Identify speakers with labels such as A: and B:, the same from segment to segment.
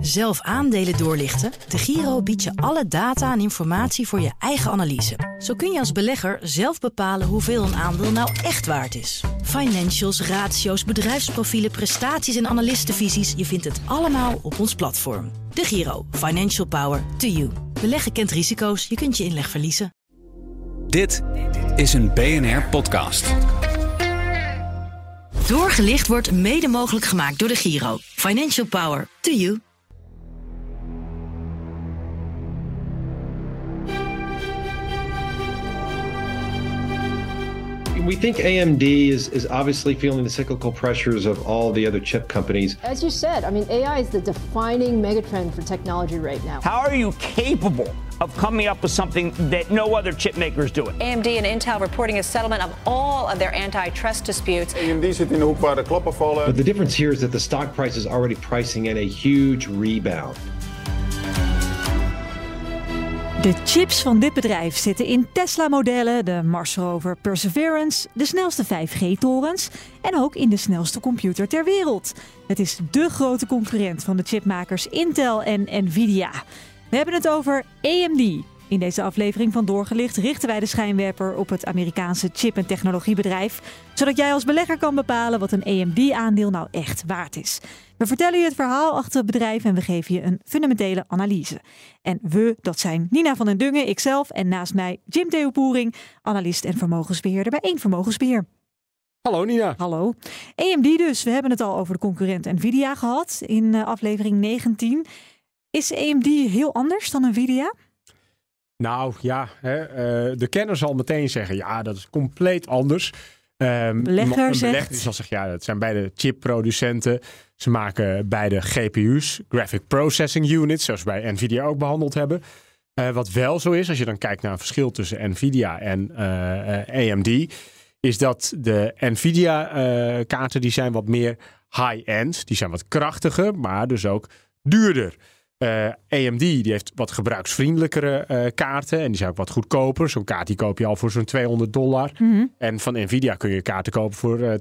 A: Zelf aandelen doorlichten? De Giro biedt je alle data en informatie voor je eigen analyse. Zo kun je als belegger zelf bepalen hoeveel een aandeel nou echt waard is. Financials, ratio's, bedrijfsprofielen, prestaties en analistenvisies. Je vindt het allemaal op ons platform. De Giro. Financial Power to you. Beleggen kent risico's. Je kunt je inleg verliezen.
B: Dit is een BNR podcast.
A: Doorgelicht wordt mede mogelijk gemaakt door de Giro. Financial Power to you.
C: We think AMD is, is obviously feeling the cyclical pressures of all the other chip companies.
D: As you said, I mean, AI is the defining megatrend for technology right now.
E: How are you capable of coming up with something that no other chip maker is doing?
F: AMD and Intel reporting a settlement of all of their antitrust disputes.
G: AMD zit in de hoek waar de klappen vallen.
C: But the difference here is that the stock price is already pricing in a huge rebound.
H: De chips van dit bedrijf zitten in Tesla-modellen, de Mars Rover Perseverance, de snelste 5G-torens en ook in de snelste computer ter wereld. Het is de grote concurrent van de chipmakers Intel en Nvidia. We hebben het over AMD. In deze aflevering van Doorgelicht richten wij de schijnwerper op het Amerikaanse chip- en technologiebedrijf, zodat jij als belegger kan bepalen wat een AMD-aandeel nou echt waard is. We vertellen je het verhaal achter het bedrijf en we geven je een fundamentele analyse. En we, dat zijn Nina van den Dungen, ikzelf en naast mij Jim Theopoering, analist en vermogensbeheerder bij één Vermogensbeheer.
I: Hallo Nina.
H: Hallo. AMD dus, we hebben het al over de concurrent Nvidia gehad in uh, aflevering 19. Is AMD heel anders dan Nvidia?
I: Nou ja, hè, uh, de kenner zal meteen zeggen, ja, dat is compleet anders.
H: Um, belegger
I: een
H: zegt...
I: belegger zal zeggen, ja, dat zijn beide chipproducenten. Ze maken beide GPU's, Graphic Processing Units, zoals we bij Nvidia ook behandeld hebben. Uh, wat wel zo is, als je dan kijkt naar een verschil tussen Nvidia en uh, AMD, is dat de Nvidia-kaarten die zijn wat meer high-end. Die zijn wat krachtiger, maar dus ook duurder. Uh, AMD die heeft wat gebruiksvriendelijkere uh, kaarten en die zijn ook wat goedkoper. Zo'n kaart die koop je al voor zo'n 200 dollar.
H: Mhm.
I: Mm -hmm. En van Nvidia kun je kaarten kopen voor uh,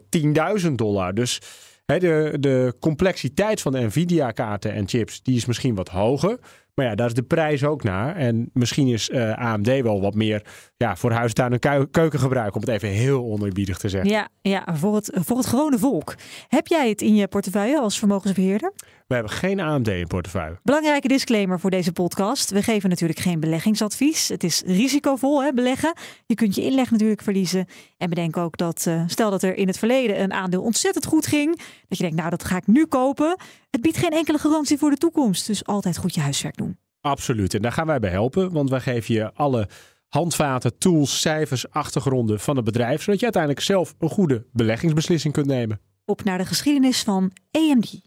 I: 10.000 dollar. Dus he, de, de complexiteit van de Nvidia kaarten en chips die is misschien wat hoger. Maar ja, daar is de prijs ook naar. En misschien is uh, AMD wel wat meer ja, voor huistuin en keu keukengebruik, om het even heel onerbiedig te zeggen.
H: Ja, ja voor, het, voor het gewone volk. Heb jij het in je portefeuille als vermogensbeheerder?
I: We hebben geen AMD in portefeuille.
H: Belangrijke disclaimer voor deze podcast. We geven natuurlijk geen beleggingsadvies. Het is risicovol hè, beleggen. Je kunt je inleg natuurlijk verliezen. En bedenk ook dat, uh, stel dat er in het verleden een aandeel ontzettend goed ging. Dat je denkt, nou dat ga ik nu kopen. Het biedt geen enkele garantie voor de toekomst. Dus altijd goed je huiswerk doen.
I: Absoluut. En daar gaan wij bij helpen. Want wij geven je alle handvaten, tools, cijfers, achtergronden van het bedrijf. Zodat je uiteindelijk zelf een goede beleggingsbeslissing kunt nemen.
H: Op naar de geschiedenis van AMD.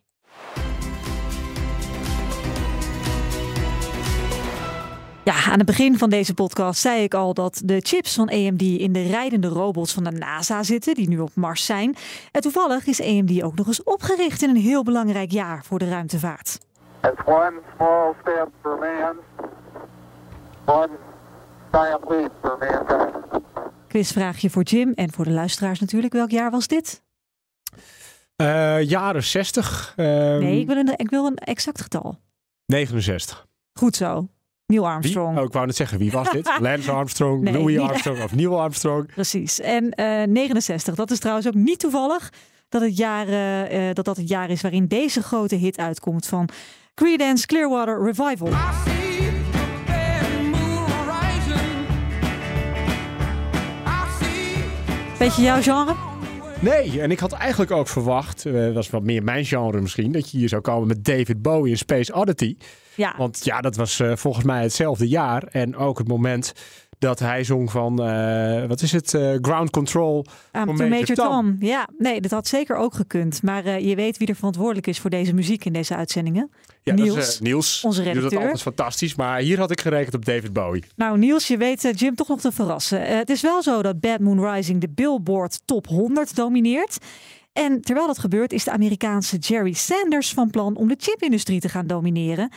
H: Ja, aan het begin van deze podcast zei ik al dat de chips van AMD in de rijdende robots van de NASA zitten, die nu op Mars zijn. En toevallig is AMD ook nog eens opgericht in een heel belangrijk jaar voor de ruimtevaart.
G: It's one small step
H: Quizvraagje voor Jim en voor de luisteraars natuurlijk. Welk jaar was dit?
I: Uh, jaren 60. Uh,
H: nee, ik wil, een, ik wil een exact getal.
I: 69.
H: Goed zo. Neil Armstrong.
I: Wie? Oh, ik wou net zeggen, wie was dit? Lance Armstrong,
H: Nee,
I: Louis
H: niet-
I: Armstrong of Neil Armstrong?
H: Precies. En eh 69, dat is trouwens ook niet toevallig dat, het jaar, eh, eh, dat dat het jaar is waarin deze grote hit uitkomt van Creedence Clearwater Revival. Beetje jouw genre?
I: Nee, en ik had eigenlijk ook verwacht, eh, dat was wat meer mijn genre misschien, dat je hier zou komen met David Bowie in Space Oddity.
H: Ja.
I: Want ja, dat was eh, volgens mij hetzelfde jaar. En ook het moment dat hij zong van, eh, wat is het, eh, Ground Control
H: to
I: Major
H: Major
I: Tom.
H: Tom. Ja, nee, dat had zeker ook gekund. Maar eh, je weet wie er verantwoordelijk is voor deze muziek in deze uitzendingen.
I: Ja, dat is,
H: Niels,
I: Niels.
H: onze
I: Die doet dat
H: redacteur.
I: altijd fantastisch. Maar hier had ik gerekend op David Bowie.
H: Nou, Niels, je weet Jim toch nog te verrassen. Het is wel zo dat Bad Moon Rising de Billboard Top 100 domineert. En terwijl dat gebeurt, is de Amerikaanse Jerry Sanders van plan om de chipindustrie te gaan domineren.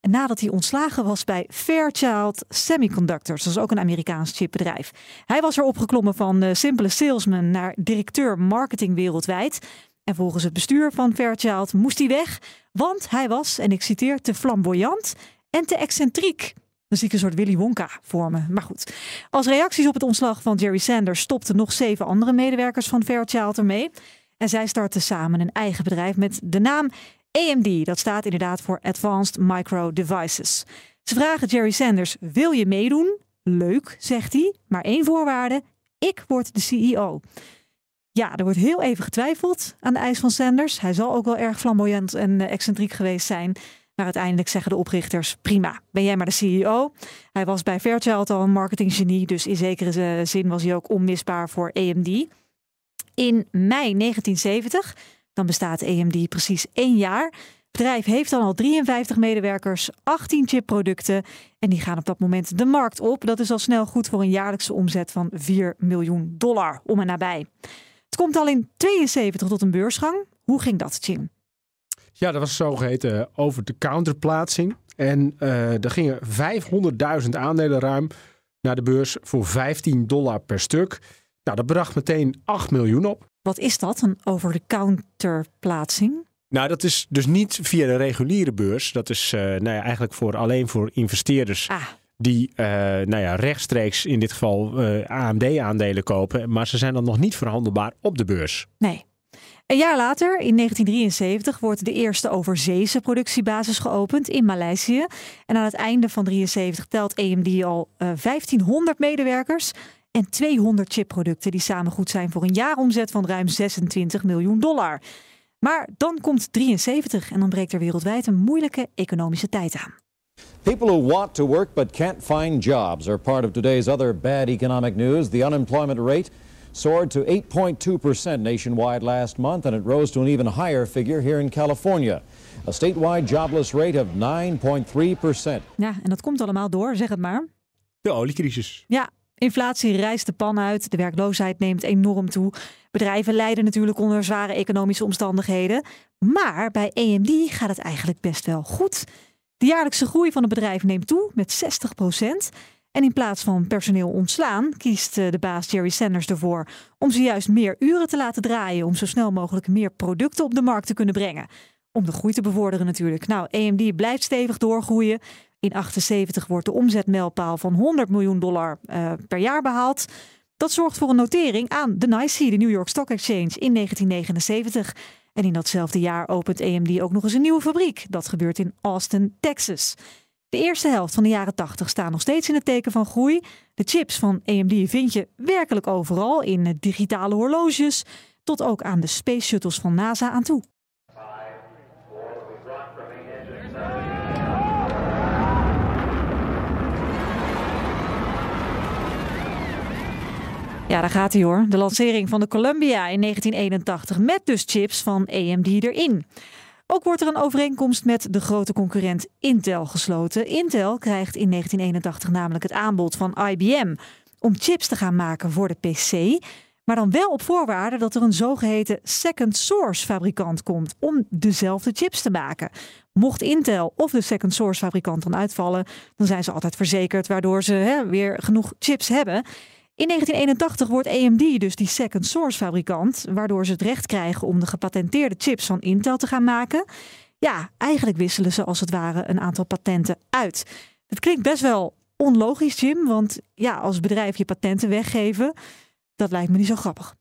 H: Nadat hij ontslagen was bij Fairchild Semiconductors, dat is ook een Amerikaans chipbedrijf. Hij was er opgeklommen van eh, simpele salesman naar directeur marketing wereldwijd. En volgens het bestuur van Fairchild moest hij weg, want hij was, en ik citeer, te flamboyant en te excentriek. Dan zie ik een soort Willy Wonka voor me. Maar goed, als reacties op het ontslag van Jerry Sanders stopten nog zeven andere medewerkers van Fairchild ermee. En zij startten samen een eigen bedrijf met de naam AMD. Dat staat inderdaad voor Advanced Micro Devices. Ze vragen Jerry Sanders: wil je meedoen? Leuk, zegt hij. Maar één voorwaarde: ik word de CEO. Ja, er wordt heel even getwijfeld aan de eis van Sanders. Hij zal ook wel erg flamboyant en eh, excentriek geweest zijn. Maar uiteindelijk zeggen de oprichters: prima, ben jij maar de CEO. Hij was bij Fairchild al een marketinggenie, dus in zekere zin was hij ook onmisbaar voor AMD. In mei 1970, dan bestaat AMD precies één jaar. Het bedrijf heeft dan al 53 medewerkers, 18 chipproducten en die gaan op dat moment de markt op. Dat is al snel goed voor een jaarlijkse omzet van 4 miljoen dollar, om en nabij. Het komt al in 72 tot een beursgang. Hoe ging dat, Jim?
I: Ja, dat was zogeheten over-the-counter plaatsing. En uh, er gingen 500.000 aandelen ruim naar de beurs voor 15 dollar per stuk. Nou, dat bracht meteen 8 miljoen op.
H: Wat is dat, een over-the-counter plaatsing?
I: Nou, dat is dus niet via de reguliere beurs. Dat is uh, nou ja, eigenlijk voor, alleen voor investeerders
H: ah.
I: die uh, nou ja, rechtstreeks in dit geval uh, AMD-aandelen kopen. Maar ze zijn dan nog niet verhandelbaar op de beurs.
H: Nee. Een jaar later, in 1973, wordt de eerste overzeese productiebasis geopend in Maleisië. En aan het einde van 73 telt AMD al 1500 medewerkers en 200 chipproducten die samen goed zijn voor een jaaromzet van ruim 26 miljoen dollar. Maar dan komt 73 en dan breekt er wereldwijd een moeilijke economische tijd aan.
J: People who want to work but can't find jobs are part of today's other bad economic news. The unemployment rate soared to 8.2% nationwide last month and it rose to an even higher figure here in California. A statewide jobless rate of 9.3%.
H: Ja, en dat komt allemaal door, zeg het maar.
I: De oliecrisis.
H: Ja, Inflatie rijst de pan uit, de werkloosheid neemt enorm toe. Bedrijven lijden natuurlijk onder zware economische omstandigheden. Maar bij AMD gaat het eigenlijk best wel goed. De jaarlijkse groei van het bedrijf neemt toe met 60% En in plaats van personeel ontslaan, kiest eh, de baas Jerry Sanders ervoor om ze juist meer uren te laten draaien om zo snel mogelijk meer producten op de markt te kunnen brengen. Om de groei te bevorderen natuurlijk. Nou, AMD blijft stevig doorgroeien. In 78 wordt de omzetmijlpaal van 100 miljoen dollar uh, per jaar behaald. Dat zorgt voor een notering aan de NYSE, de New York Stock Exchange, in 1979. En in datzelfde jaar opent AMD ook nog eens een nieuwe fabriek. Dat gebeurt in Austin, Texas. De eerste helft van de jaren 80 staan nog steeds in het teken van groei. De chips van AMD vind je werkelijk overal, in digitale horloges, tot ook aan de space shuttles van NASA aan toe. Ja, daar gaat hij hoor. De lancering van de Columbia in 1981 met dus chips van AMD erin. Ook wordt er een overeenkomst met de grote concurrent Intel gesloten. Intel krijgt in 1981 namelijk het aanbod van IBM om chips te gaan maken voor de PC. Maar dan wel op voorwaarde dat er een zogeheten second source fabrikant komt om dezelfde chips te maken. Mocht Intel of de second source fabrikant dan uitvallen, dan zijn ze altijd verzekerd, waardoor ze hè, weer genoeg chips hebben. In 1981 wordt AMD dus die second source fabrikant, waardoor ze het recht krijgen om de gepatenteerde chips van Intel te gaan maken. Ja, eigenlijk wisselen ze als het ware een aantal patenten uit. Het klinkt best wel onlogisch, Jim, want ja, als bedrijf je patenten weggeven, dat lijkt me niet zo grappig.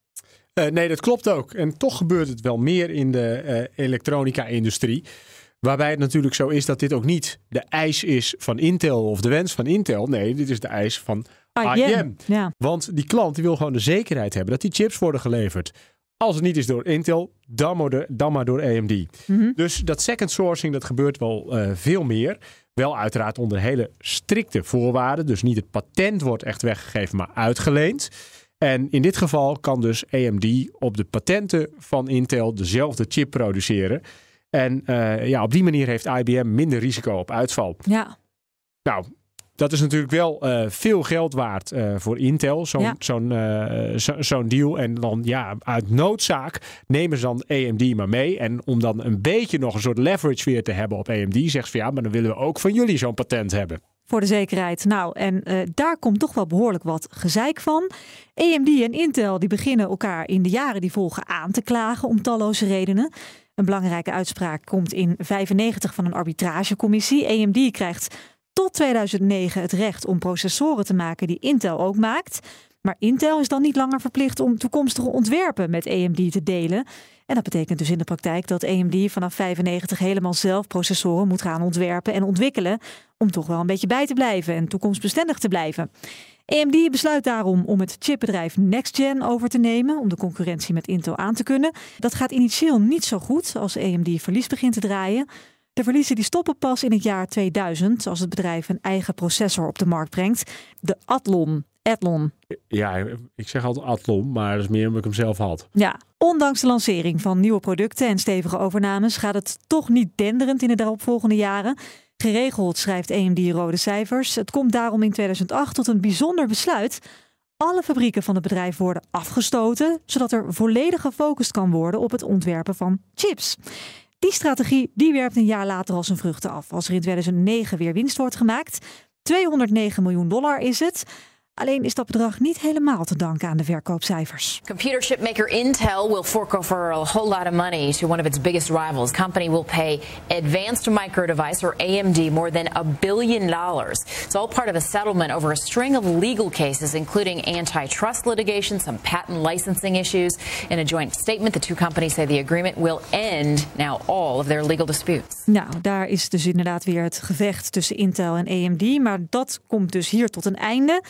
I: Uh, nee, dat klopt ook. En toch gebeurt het wel meer in de uh, elektronica-industrie. Waarbij het natuurlijk zo is dat dit ook niet de eis is van Intel of de wens van Intel. Nee, dit is de eis van IBM.
H: Ja.
I: Want die klant die wil gewoon de zekerheid hebben dat die chips worden geleverd. Als het niet is door Intel, dan maar, de, dan maar door AMD.
H: Mhm.
I: Dus dat second sourcing, dat gebeurt wel uh, veel meer. Wel uiteraard onder hele strikte voorwaarden. Dus niet het patent wordt echt weggegeven, maar uitgeleend. En in dit geval kan dus AMD op de patenten van Intel dezelfde chip produceren. En uh, ja, op die manier heeft IBM minder risico op uitval.
H: Ja.
I: Nou, dat is natuurlijk wel uh, veel geld waard uh, voor Intel, zo'n
H: Ja.
I: zo'n uh, zo, zo'n deal. En dan ja, uit noodzaak nemen ze dan AMD maar mee. En om dan een beetje nog een soort leverage weer te hebben op AMD, zegt ze van ja, maar dan willen we ook van jullie zo'n patent hebben.
H: voor de zekerheid. Nou, en daar komt toch wel behoorlijk wat gezeik van. AMD en Intel die beginnen elkaar in de jaren die volgen aan te klagen om talloze redenen. Een belangrijke uitspraak komt in 95 van een arbitragecommissie. AMD krijgt tot 2009 het recht om processoren te maken die Intel ook maakt. Maar Intel is dan niet langer verplicht om toekomstige ontwerpen met AMD te delen. En dat betekent dus in de praktijk dat AMD vanaf 95 helemaal zelf processoren moet gaan ontwerpen en ontwikkelen. Om toch wel een beetje bij te blijven en toekomstbestendig te blijven. AMD besluit daarom om het chipbedrijf NextGen over te nemen om de concurrentie met Intel aan te kunnen. Dat gaat initieel niet zo goed als AMD verlies begint te draaien. De verliezen die stoppen pas in het jaar 2000 als het bedrijf een eigen processor op de markt brengt, de Athlon. Athlon.
I: Ja, ik zeg altijd Athlon, maar dat is meer omdat ik hem zelf had.
H: Ja, ondanks de lancering van nieuwe producten en stevige overnames gaat het toch niet denderend in de daaropvolgende jaren. Geregeld schrijft AMD rode cijfers. Het komt daarom in 2008 tot een bijzonder besluit. Alle fabrieken van het bedrijf worden afgestoten, zodat er volledig gefocust kan worden op het ontwerpen van chips. Die strategie die werpt een jaar later al zijn vruchten af. Als er in 2009 weer winst wordt gemaakt, 209 miljoen dollar is het. Alleen is dat bedrag niet helemaal te danken aan de verkoopcijfers.
K: Computer chipmaker Intel will fork over a whole lot of money to one of its biggest rivals. The company will pay Advanced Micro Device or AMD more than a billion dollars. It's all part of a settlement over a string of legal cases, including antitrust litigation, some patent licensing issues. In a joint statement, the two companies say the agreement will end now all of their legal disputes.
H: Nou, daar is dus inderdaad weer het gevecht tussen Intel en AMD, maar dat komt dus hier tot een einde.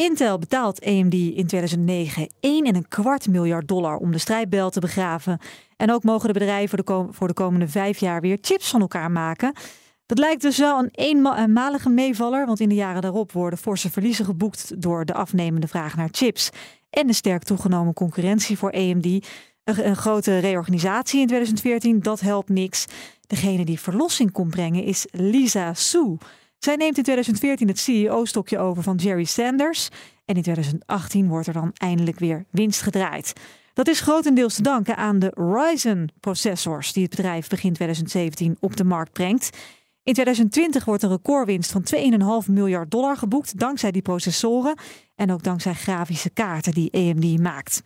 H: Intel betaalt AMD in 2009 1,25 kwart miljard dollar om de strijdbel te begraven. En ook mogen de bedrijven voor de, komende vijf jaar weer chips van elkaar maken. Dat lijkt dus wel een eenmalige meevaller, want in de jaren daarop worden forse verliezen geboekt door de afnemende vraag naar chips en de sterk toegenomen concurrentie voor AMD. Een, een grote reorganisatie in 2014, dat helpt niks. Degene die verlossing kon brengen is Lisa Su. Zij neemt in 2014 het CEO-stokje over van Jerry Sanders. En in 2018 wordt er dan eindelijk weer winst gedraaid. Dat is grotendeels te danken aan de Ryzen-processors die het bedrijf begin 2017 op de markt brengt. In 2020 wordt een recordwinst van 2,5 miljard dollar geboekt dankzij die processoren en ook dankzij grafische kaarten die AMD maakt.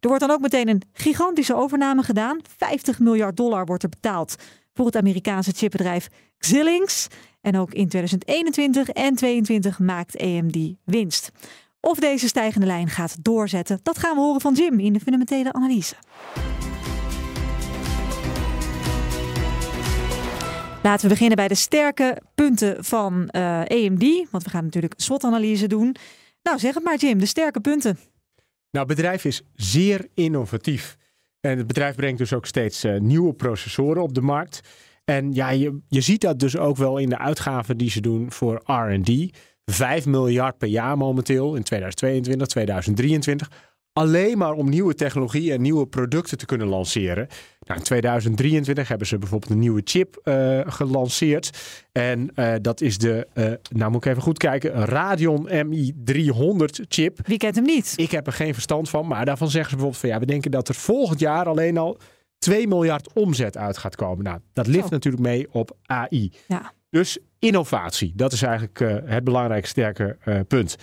H: Er wordt dan ook meteen een gigantische overname gedaan. 50 miljard dollar wordt er betaald voor het Amerikaanse chipbedrijf Xilinx. En ook in 2021 en 2022 maakt AMD winst. Of deze stijgende lijn gaat doorzetten, dat gaan we horen van Jim in de fundamentele analyse. Laten we beginnen bij de sterke punten van uh, eh, AMD. Want we gaan natuurlijk SWOT-analyse doen. Nou, zeg het maar, Jim, de sterke punten.
I: Nou, het bedrijf is zeer innovatief. En het bedrijf brengt dus ook steeds uh, nieuwe processoren op de markt. En ja, je, je ziet dat dus ook wel in de uitgaven die ze doen voor RD. 5 miljard per jaar momenteel in 2022, 2023. Alleen maar om nieuwe technologie en nieuwe producten te kunnen lanceren. Nou, in 2023 hebben ze bijvoorbeeld een nieuwe chip uh, gelanceerd. En uh, dat is de, uh, nou moet ik even goed kijken, Radeon MI300 chip.
H: Wie kent hem niet?
I: Ik heb er geen verstand van, maar daarvan zeggen ze bijvoorbeeld van ja, we denken dat er volgend jaar alleen al 2 miljard omzet uit gaat komen. Nou, dat lift oh. natuurlijk mee op AI.
H: Ja.
I: Dus innovatie, dat is eigenlijk uh, het belangrijkste sterke uh, punt.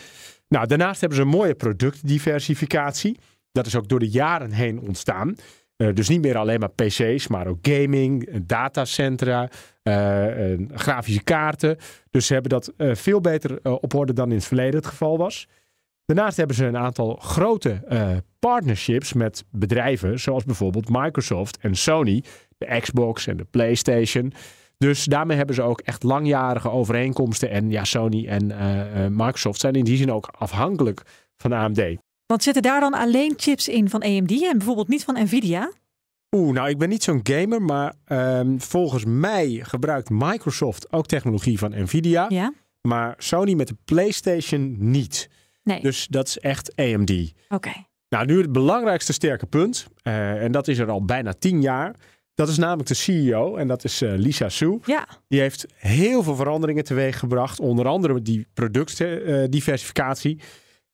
I: Nou, daarnaast hebben ze een mooie productdiversificatie. Dat is ook door de jaren heen ontstaan. Uh, dus niet meer alleen maar PC's, maar ook gaming, datacentra, grafische kaarten. Dus ze hebben dat veel beter op orde dan in het verleden het geval was. Daarnaast hebben ze een aantal grote uh, partnerships met bedrijven, zoals bijvoorbeeld Microsoft en Sony, de Xbox en de PlayStation. Dus daarmee hebben ze ook echt langjarige overeenkomsten. En ja, Sony en uh, Microsoft zijn in die zin ook afhankelijk van AMD.
H: Want zitten daar dan alleen chips in van AMD en bijvoorbeeld niet van Nvidia?
I: Oeh, nou ik ben niet zo'n gamer, maar um, volgens mij gebruikt Microsoft ook technologie van Nvidia.
H: Ja.
I: Maar Sony met de PlayStation niet.
H: Nee.
I: Dus dat is echt AMD.
H: Oké.
I: Nou, nu het belangrijkste sterke punt. Uh, en dat is er al bijna tien jaar. Dat is namelijk de CEO en dat is uh, Lisa Su.
H: Ja.
I: Die heeft heel veel veranderingen teweeg gebract. Onder andere die productdiversificatie.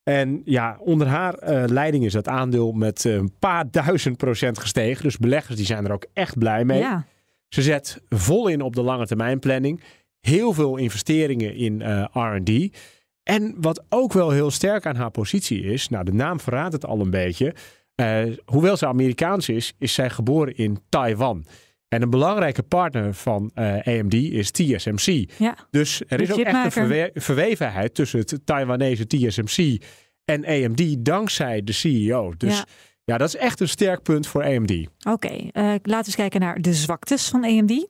I: en ja, onder haar uh, leiding is dat aandeel met een paar duizend procent gestegen. Dus beleggers die zijn er ook echt blij mee.
H: Ja.
I: Ze zet vol in op de lange termijn planning. heel veel investeringen in uh, R&D. En wat ook wel heel sterk aan haar positie is, nou de naam verraadt het al een beetje. Uh, hoewel ze Amerikaans is, is zij geboren in Taiwan. En een belangrijke partner van uh, AMD is TSMC.
H: Ja,
I: dus er is ook echt een verwe verwevenheid tussen het Taiwanese TSMC en AMD dankzij de CEO. Dus ja. ja dat is echt een sterk punt voor AMD.
H: Oké, okay, uh, laten we eens kijken naar de zwaktes van AMD.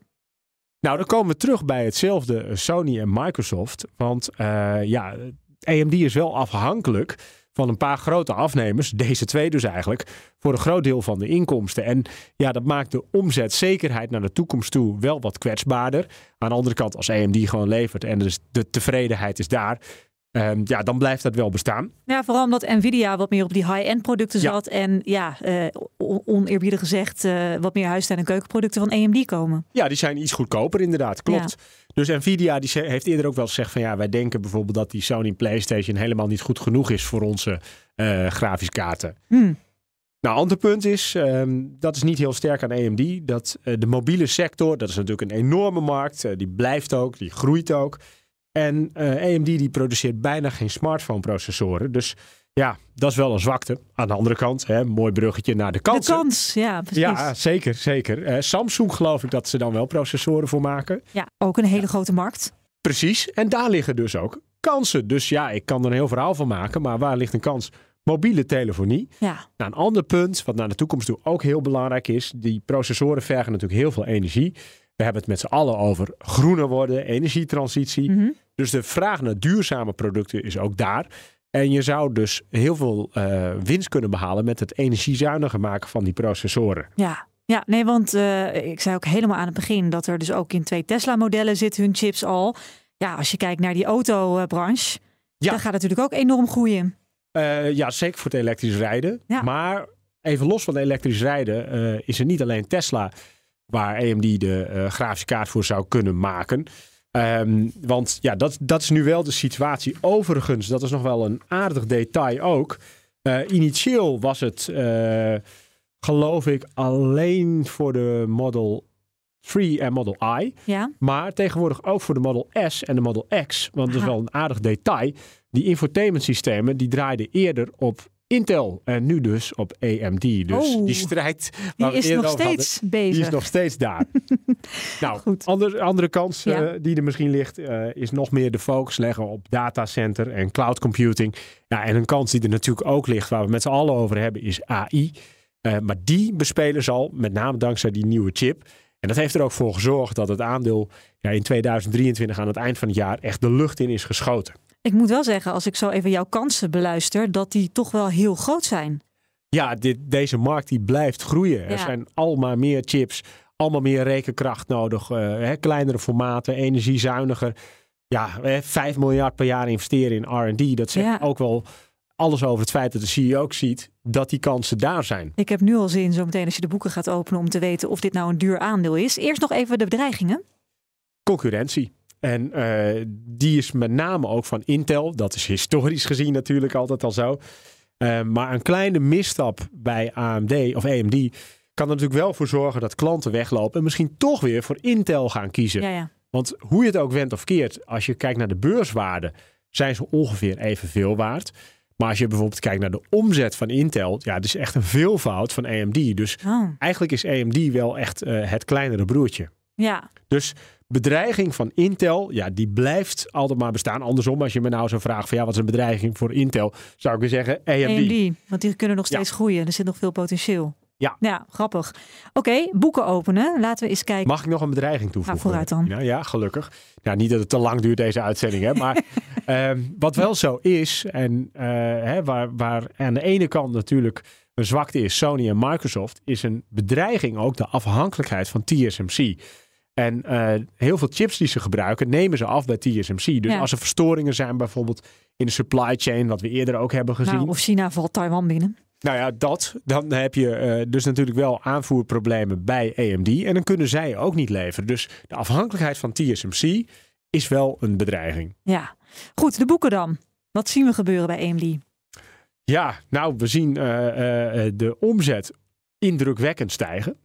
I: Nou, dan komen we terug bij hetzelfde Sony en Microsoft. Want uh, ja, AMD is wel afhankelijk van een paar grote afnemers, deze twee dus eigenlijk, voor een groot deel van de inkomsten. En ja, dat maakt de omzetzekerheid naar de toekomst toe wel wat kwetsbaarder. Aan de andere kant, als AMD gewoon levert en dus de tevredenheid is daar, Um, ja, dan blijft dat wel bestaan.
H: Ja, vooral omdat Nvidia wat meer op die high-end producten zat. En ja, uh, oneerbiedig gezegd, uh, wat meer huistuin- en keukenproducten van AMD komen.
I: Ja, die zijn iets goedkoper inderdaad, klopt. Ja. Dus Nvidia die heeft eerder ook wel gezegd van ja, wij denken bijvoorbeeld dat die Sony PlayStation helemaal niet goed genoeg is voor onze uh, grafische kaarten.
H: Hmm.
I: Nou, ander punt is, um, dat is niet heel sterk aan AMD, dat de mobiele sector, dat is natuurlijk een enorme markt, die blijft ook, die groeit ook. En uh, AMD die produceert bijna geen smartphone processoren. Dus ja, dat is wel een zwakte. Aan de andere kant, hè, mooi bruggetje naar de kans.
H: De kans, ja, precies.
I: Ja, zeker, zeker. Uh, Samsung geloof ik dat ze dan wel processoren voor maken.
H: Ja, ook een hele grote markt.
I: Precies, en daar liggen dus ook kansen. Dus ja, ik kan er een heel verhaal van maken, maar waar ligt een kans? Mobiele telefonie.
H: Ja.
I: Nou, een ander punt, wat naar de toekomst toe ook heel belangrijk is. Die processoren vergen natuurlijk heel veel energie. We hebben het met z'n allen over groener worden, energietransitie.
H: Mm -hmm.
I: Dus de vraag naar duurzame producten is ook daar. En je zou dus heel veel uh, winst kunnen behalen met het energiezuiniger maken van die processoren.
H: Ja, ja nee, want uh, ik zei ook helemaal aan het begin dat er dus ook in twee Tesla-modellen zitten hun chips al. Ja, als je kijkt naar die autobranche, ja. dan gaat het natuurlijk ook enorm groeien.
I: Uh, ja, zeker voor het elektrisch rijden.
H: Ja.
I: Maar even los van elektrisch rijden is er niet alleen Tesla waar AMD de grafische kaart voor zou kunnen maken. Um, want ja, dat, dat is nu wel de situatie. Overigens, dat is nog wel een aardig detail ook. Uh, initieel was het, uh, geloof ik, alleen voor de Model 3 en Model I.
H: Ja.
I: Maar tegenwoordig ook voor de Model S en de Model X. Want dat is wel een aardig detail. Die infotainment systemen die draaiden eerder op Intel en nu dus op AMD. Dus
H: oh,
I: die strijd
H: die is nog steeds
I: hadden,
H: bezig.
I: Die is nog steeds daar. nou,
H: Goed.
I: Andere, andere kans
H: Ja.
I: uh, die er misschien ligt, uh, is nog meer de focus leggen op datacenter en cloud computing. Ja, en een kans die er natuurlijk ook ligt, waar we met z'n allen over hebben, is AI. Uh, maar die bespelen zal, met name dankzij die nieuwe chip. En dat heeft er ook voor gezorgd dat het aandeel ja, in 2023 aan het eind van het jaar echt de lucht in is geschoten.
H: Ik moet wel zeggen, als ik zo even jouw kansen beluister, dat die toch wel heel groot zijn.
I: Ja, dit, deze markt die blijft groeien.
H: Ja.
I: Er zijn allemaal meer chips, allemaal meer rekenkracht nodig. Uh, hè, kleinere formaten, energiezuiniger. Ja, hè, 5 miljard per jaar investeren in R&D. Dat zegt
H: Ja.
I: ook wel alles over het feit dat de CEO ook ziet dat die kansen daar zijn.
H: Ik heb nu al zin, zometeen als je de boeken gaat openen, om te weten of dit nou een duur aandeel is. Eerst nog even de bedreigingen.
I: Concurrentie. En uh, die is met name ook van Intel. Dat is historisch gezien natuurlijk altijd al zo. Uh, maar een kleine misstap bij AMD of AMD kan er natuurlijk wel voor zorgen dat klanten weglopen en misschien toch weer voor Intel gaan kiezen.
H: Ja, ja.
I: Want hoe je het ook went of keert, als je kijkt naar de beurswaarde, zijn ze ongeveer evenveel waard. Maar als je bijvoorbeeld kijkt naar de omzet van Intel, ja, het is echt een veelvoud van AMD. Dus
H: Oh.
I: eigenlijk is AMD wel echt uh, het kleinere broertje.
H: Ja,
I: Dus bedreiging van Intel, ja, die blijft altijd maar bestaan. Andersom, als je me nou zou vragen van ja, wat is een bedreiging voor Intel, zou ik weer zeggen AMD.
H: AMD. Want die kunnen nog
I: Ja.
H: steeds groeien. Er zit nog veel potentieel.
I: Ja.
H: Ja, grappig. Oké, boeken openen. Laten we eens kijken.
I: Mag ik nog een bedreiging toevoegen?
H: Nou, vooruit dan.
I: Ja, ja, gelukkig. Ja, niet dat het te lang duurt deze uitzending, hè, maar ehm, wat wel zo is en eh, hè, waar, waar aan de ene kant natuurlijk een zwakte is Sony en Microsoft, is een bedreiging ook de afhankelijkheid van TSMC. En eh, heel veel chips die ze gebruiken, nemen ze af bij TSMC. Dus
H: Ja.
I: als er verstoringen zijn, bijvoorbeeld in de supply chain, wat we eerder ook hebben gezien.
H: Nou, of China valt Taiwan binnen.
I: Nou ja, dat. Dan heb je eh, dus natuurlijk wel aanvoerproblemen bij AMD. En dan kunnen zij ook niet leveren. Dus de afhankelijkheid van TSMC is wel een bedreiging.
H: Ja. Goed, de boeken dan. Wat zien we gebeuren bij AMD?
I: Ja, nou, we zien eh, de omzet indrukwekkend stijgen.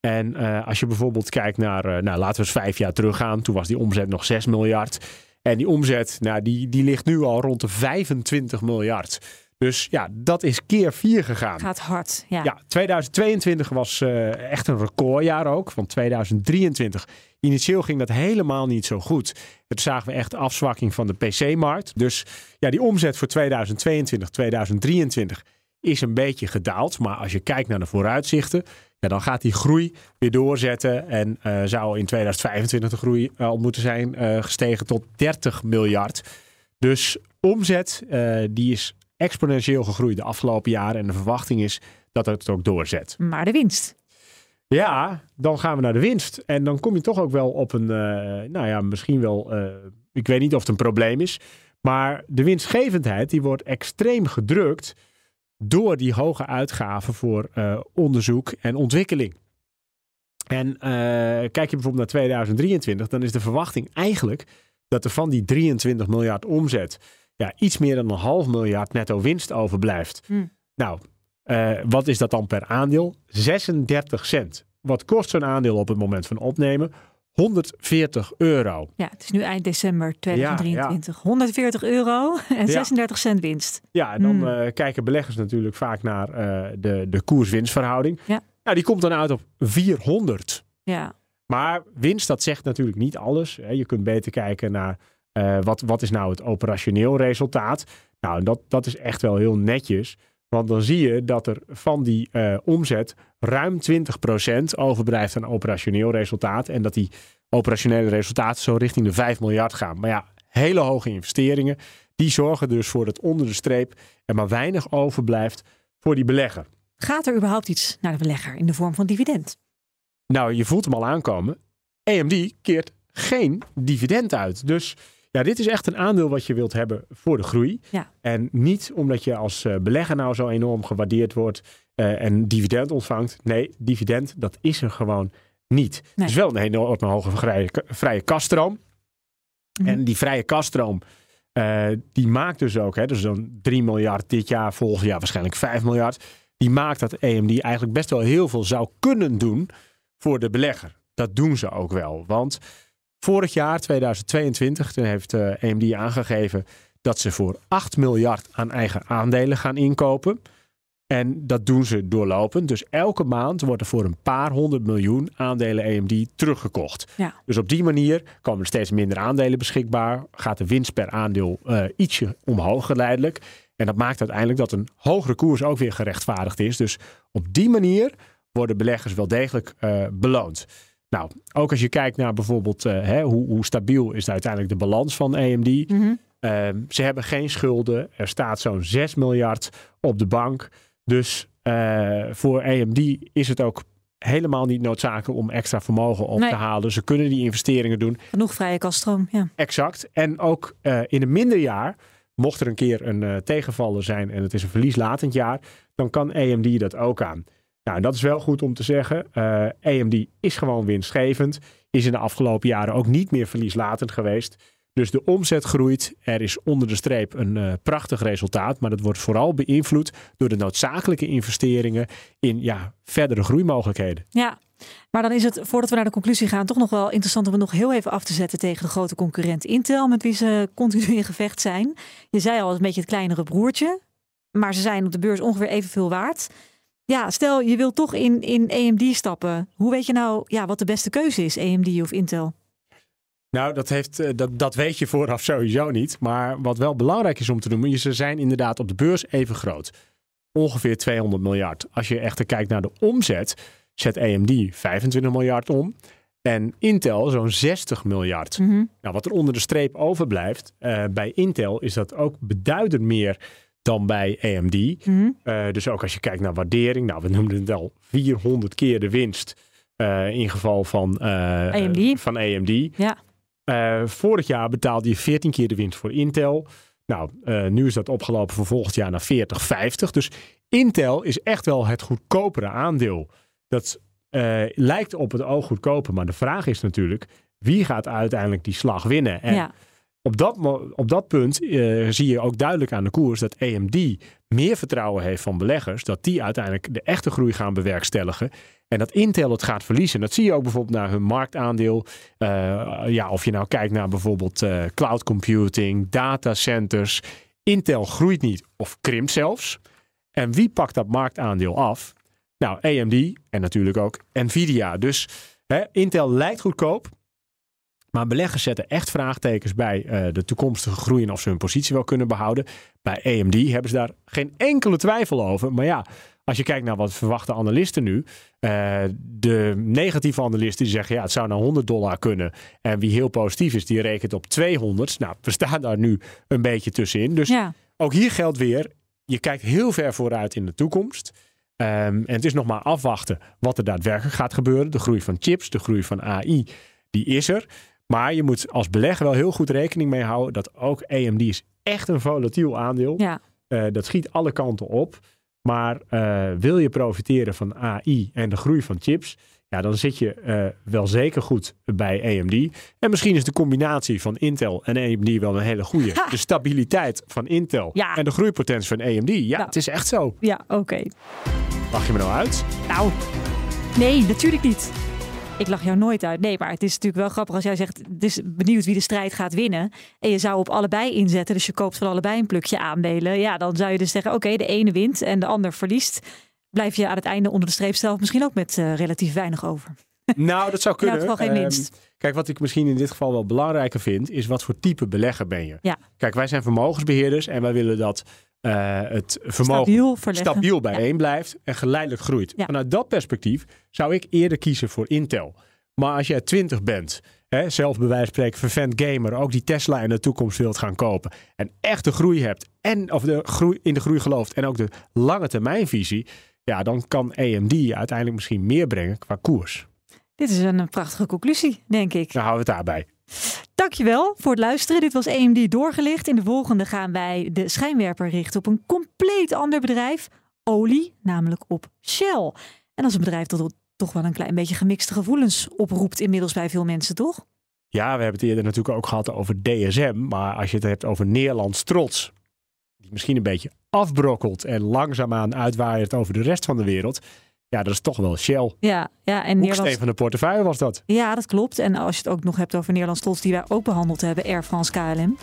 I: En uh, als je bijvoorbeeld kijkt naar, uh, nou, laten we eens vijf jaar teruggaan. Toen was die omzet nog 6 miljard. En die omzet, nou, die, die ligt nu al rond de 25 miljard. Dus ja, dat is keer vier gegaan.
H: Gaat hard, ja.
I: Ja, 2022 was uh, echt een recordjaar ook. Van 2023. Initieel ging dat helemaal niet zo goed. Toen zagen we echt afzwakking van de PC-markt. Dus ja, die omzet voor 2022, 2023 is een beetje gedaald. Maar als je kijkt naar de vooruitzichten, ja, dan gaat die groei weer doorzetten. En uh, zou in 2025 de groei al moeten zijn uh, gestegen tot 30 miljard. Dus omzet die is exponentieel gegroeid de afgelopen jaren. En de verwachting is dat het ook doorzet.
H: Maar de winst?
I: Ja, dan gaan we naar de winst. En dan kom je toch ook wel op een, nou ja, misschien wel, ik weet niet of het een probleem is. Maar de winstgevendheid die wordt extreem gedrukt door die hoge uitgaven voor uh, onderzoek en ontwikkeling. En uh, kijk je bijvoorbeeld naar 2023, dan is de verwachting eigenlijk dat er van die 23 miljard omzet ja, iets meer dan een half miljard netto winst overblijft.
H: Hm.
I: Nou, uh, wat is dat dan per aandeel? 36 cent. Wat kost zo'n aandeel op het moment van opnemen? 140 euro.
H: Ja, het is nu eind december 2023. Ja, ja. 140 euro en 36 ja. cent winst.
I: Ja, en dan mm. uh, kijken beleggers natuurlijk vaak naar uh, de, de koers-winstverhouding.
H: Ja.
I: Nou, die komt dan uit op 400.
H: Ja.
I: Maar winst, dat zegt natuurlijk niet alles. Hè. Je kunt beter kijken naar uh, wat, wat is nou het operationeel resultaat. Nou, dat, dat is echt wel heel netjes. Want dan zie je dat er van die uh, omzet ruim 20% overblijft aan operationeel resultaat. En dat die operationele resultaten zo richting de 5 miljard gaan. Maar ja, hele hoge investeringen. Die zorgen dus voor dat onder de streep er maar weinig overblijft voor die belegger.
H: Gaat er überhaupt iets naar de belegger in de vorm van dividend?
I: Nou, je voelt hem al aankomen. AMD keert geen dividend uit. Dus ja, dit is echt een aandeel wat je wilt hebben voor de groei.
H: Ja.
I: En niet omdat je als uh, belegger nou zo enorm gewaardeerd wordt uh, en dividend ontvangt. Nee, dividend, dat is er gewoon niet.
H: Nee.
I: Het is wel een enorm hoge vrije, vrije kaststroom.
H: Mhm.
I: En die vrije kaststroom, uh, die maakt dus ook, hè, dus dan 3 miljard dit jaar, volgend jaar waarschijnlijk 5 miljard. Die maakt dat AMD eigenlijk best wel heel veel zou kunnen doen voor de belegger. Dat doen ze ook wel. Want Vorig jaar, 2022, toen heeft uh, AMD aangegeven dat ze voor 8 miljard aan eigen aandelen gaan inkopen. En dat doen ze doorlopend. Dus elke maand wordt er voor een paar honderd miljoen aandelen AMD teruggekocht.
H: Ja.
I: Dus op die manier komen er steeds minder aandelen beschikbaar. Gaat de winst per aandeel uh, ietsje omhoog geleidelijk. En dat maakt uiteindelijk dat een hogere koers ook weer gerechtvaardigd is. Dus op die manier worden beleggers wel degelijk uh, beloond. Nou, ook als je kijkt naar bijvoorbeeld uh, hè, hoe, hoe, stabiel is uiteindelijk de balans van AMD.
H: Mm -hmm.
I: uh, ze hebben geen schulden. Er staat zo'n 6 miljard op de bank. Dus uh, voor AMD is het ook helemaal niet noodzakelijk om extra vermogen op
H: Nee.
I: te halen. Ze kunnen die investeringen doen.
H: Genoeg vrije kaststroom, ja.
I: Exact. En ook uh, in een minder jaar, mocht er een keer een tegenvaller zijn en het is een verlieslatend jaar, dan kan AMD dat ook aan. Nou, dat is wel goed om te zeggen. Uh, AMD is gewoon winstgevend. Is in de afgelopen jaren ook niet meer verlieslatend geweest. Dus de omzet groeit. Er is onder de streep een uh, prachtig resultaat. Maar dat wordt vooral beïnvloed door de noodzakelijke investeringen in ja, verdere groeimogelijkheden.
H: Ja, maar dan is het, voordat we naar de conclusie gaan, toch nog wel interessant om het nog heel even af te zetten tegen de grote concurrent Intel, met wie ze continu in gevecht zijn. Je zei al, een beetje het kleinere broertje. Maar ze zijn op de beurs ongeveer evenveel waard. Ja, stel je wilt toch in, in AMD stappen. Hoe weet je nou ja, wat de beste keuze is, AMD of Intel?
I: Nou, dat, heeft, uh, dat, dat weet je vooraf sowieso niet. Maar wat wel belangrijk is om te noemen, ze zijn inderdaad op de beurs even groot. Ongeveer 200 miljard. Als je echter kijkt naar de omzet, zet AMD 25 miljard om. En Intel zo'n 60 miljard.
H: Mm -hmm.
I: Nou, wat er onder de streep overblijft, uh, bij Intel is dat ook beduidend meer dan bij AMD.
H: Mm
I: -hmm. uh, dus ook als je kijkt naar waardering. Nou, we noemden het al 400 keer de winst uh, in geval van, uh,
H: AMD.
I: van AMD.
H: Ja.
I: vorig jaar betaalde je 14 keer de winst voor Intel. Nou, nu is dat opgelopen voor volgend jaar naar 40, 50. Dus Intel is echt wel het goedkopere aandeel. Dat lijkt op het oog goedkoper. Maar de vraag is natuurlijk, wie gaat uiteindelijk die slag winnen? En
H: ja
I: op dat, op dat punt uh, zie je ook duidelijk aan de koers dat AMD meer vertrouwen heeft van beleggers. Dat die uiteindelijk de echte groei gaan bewerkstelligen. En dat Intel het gaat verliezen. Dat zie je ook bijvoorbeeld naar hun marktaandeel. Uh, ja, of je nou kijkt naar bijvoorbeeld uh, cloud computing, datacenters. Intel groeit niet of krimpt zelfs. En wie pakt dat marktaandeel af? Nou, AMD en natuurlijk ook Nvidia. Dus hè, Intel lijkt goedkoop. Maar beleggers zetten echt vraagtekens bij uh, de toekomstige groei en of ze hun positie wel kunnen behouden. Bij AMD hebben ze daar geen enkele twijfel over. Maar ja, als je kijkt naar wat verwachten analisten nu. Uh, de negatieve analisten die zeggen ja, het zou naar 100 dollar kunnen. En wie heel positief is, die rekent op 200. Nou, we staan daar nu een beetje tussenin. Dus
H: ja.
I: ook hier geldt weer, je kijkt heel ver vooruit in de toekomst. Um, en het is nog maar afwachten wat er daadwerkelijk gaat gebeuren. De groei van chips, de groei van AI, die is er. Maar je moet als belegger wel heel goed rekening mee houden dat ook AMD is echt een volatiel aandeel.
H: Ja.
I: Uh, dat schiet alle kanten op. Maar uh, wil je profiteren van AI en de groei van chips, ja, dan zit je uh, wel zeker goed bij AMD. En misschien is de combinatie van Intel en AMD wel een hele goede. De stabiliteit van Intel
H: ja.
I: en de groeipotentie van AMD. Ja,
H: Nou.
I: het is echt zo.
H: Ja, oké.
I: Lach je me nou uit?
H: Nou, nee, natuurlijk niet. Ik lach jou nooit uit. Nee, maar het is natuurlijk wel grappig als jij zegt... dus benieuwd wie de strijd gaat winnen. En je zou op allebei inzetten. Dus je koopt van allebei een plukje aandelen. Ja, dan zou je dus zeggen... oké, de ene wint en de ander verliest. Blijf je aan het einde onder de streep zelf misschien ook met uh, relatief weinig over.
I: Nou, dat zou kunnen.
H: geval geen
I: Ehm,
H: winst.
I: kijk, wat ik misschien in dit geval wel belangrijker vind, is wat voor type belegger ben je.
H: Ja.
I: Kijk, wij zijn vermogensbeheerders en wij willen dat eh, het vermogen
H: Stabiel
I: stabiel bijeen blijft en geleidelijk groeit.
H: Ja.
I: Vanuit dat perspectief zou ik eerder kiezen voor Intel. Maar als jij 20 bent, hè, zelf bij wijze van spreken vervent gamer, ook die Tesla in de toekomst wilt gaan kopen en echt de groei hebt en of de groei, in de groei gelooft en ook de lange termijnvisie, ja, dan kan AMD uiteindelijk misschien meer brengen qua koers.
H: Dit is een prachtige conclusie, denk ik.
I: Dan houden we het daarbij.
H: Dankjewel voor het luisteren. Dit was AMD doorgelicht. In de volgende gaan wij de schijnwerper richten op een compleet ander bedrijf. Olie, namelijk op Shell. En is een bedrijf dat toch wel een klein beetje gemixte gevoelens oproept inmiddels bij veel mensen, toch?
I: Ja, we hebben het eerder natuurlijk ook gehad over DSM. Maar als je het hebt over Nederlands trots, die misschien een beetje afbrokkelt en langzaamaan uitwaait over de rest van de wereld. Ja, dat is toch wel Shell.
H: Ja, ja en Nederlands...
I: van de portefeuille was dat.
H: Ja, dat klopt. En als je het ook nog hebt over Nederlands trots, die wij ook behandeld hebben, Air France KLM.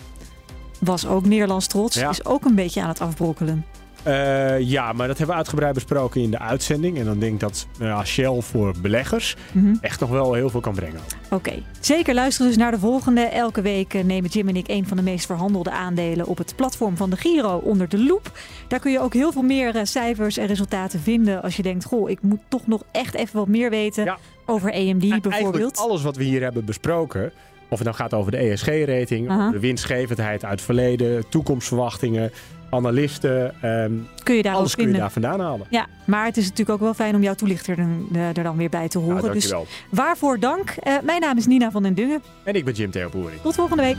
H: Was ook Nederlands trots.
I: Ja.
H: Is ook een beetje aan het afbrokkelen.
I: Uh, ja, maar dat hebben we uitgebreid besproken in de uitzending. En dan denk ik dat uh, Shell voor beleggers
H: Mhm.
I: echt nog wel heel veel kan brengen.
H: Oké, zeker luister dus naar de volgende. Elke week eh, nemen Jim en ik een van de meest verhandelde aandelen op het platform van de Giro onder de loep. Daar kun je ook heel veel meer eh, cijfers en resultaten vinden als je denkt, goh, ik moet toch nog echt even wat meer weten
I: Ja.
H: over AMD
I: Eigenlijk
H: bijvoorbeeld.
I: alles wat we hier hebben besproken, of het nou gaat over de ESG-rating, de winstgevendheid uit het verleden, toekomstverwachtingen, analisten, ehm,
H: Kun je daar
I: alles kun je daar vandaan halen.
H: Ja, maar het is natuurlijk ook wel fijn om jouw toelichter er, er dan weer bij te horen. dus
I: dankjewel.
H: waarvoor dank. Eh, mijn naam is Nina van den Dungen.
I: En ik ben Jim Theopoering.
H: Tot volgende week.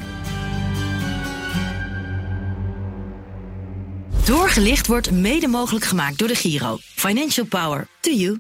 A: Doorgelicht wordt mede mogelijk gemaakt door de Giro. Financial Power to you.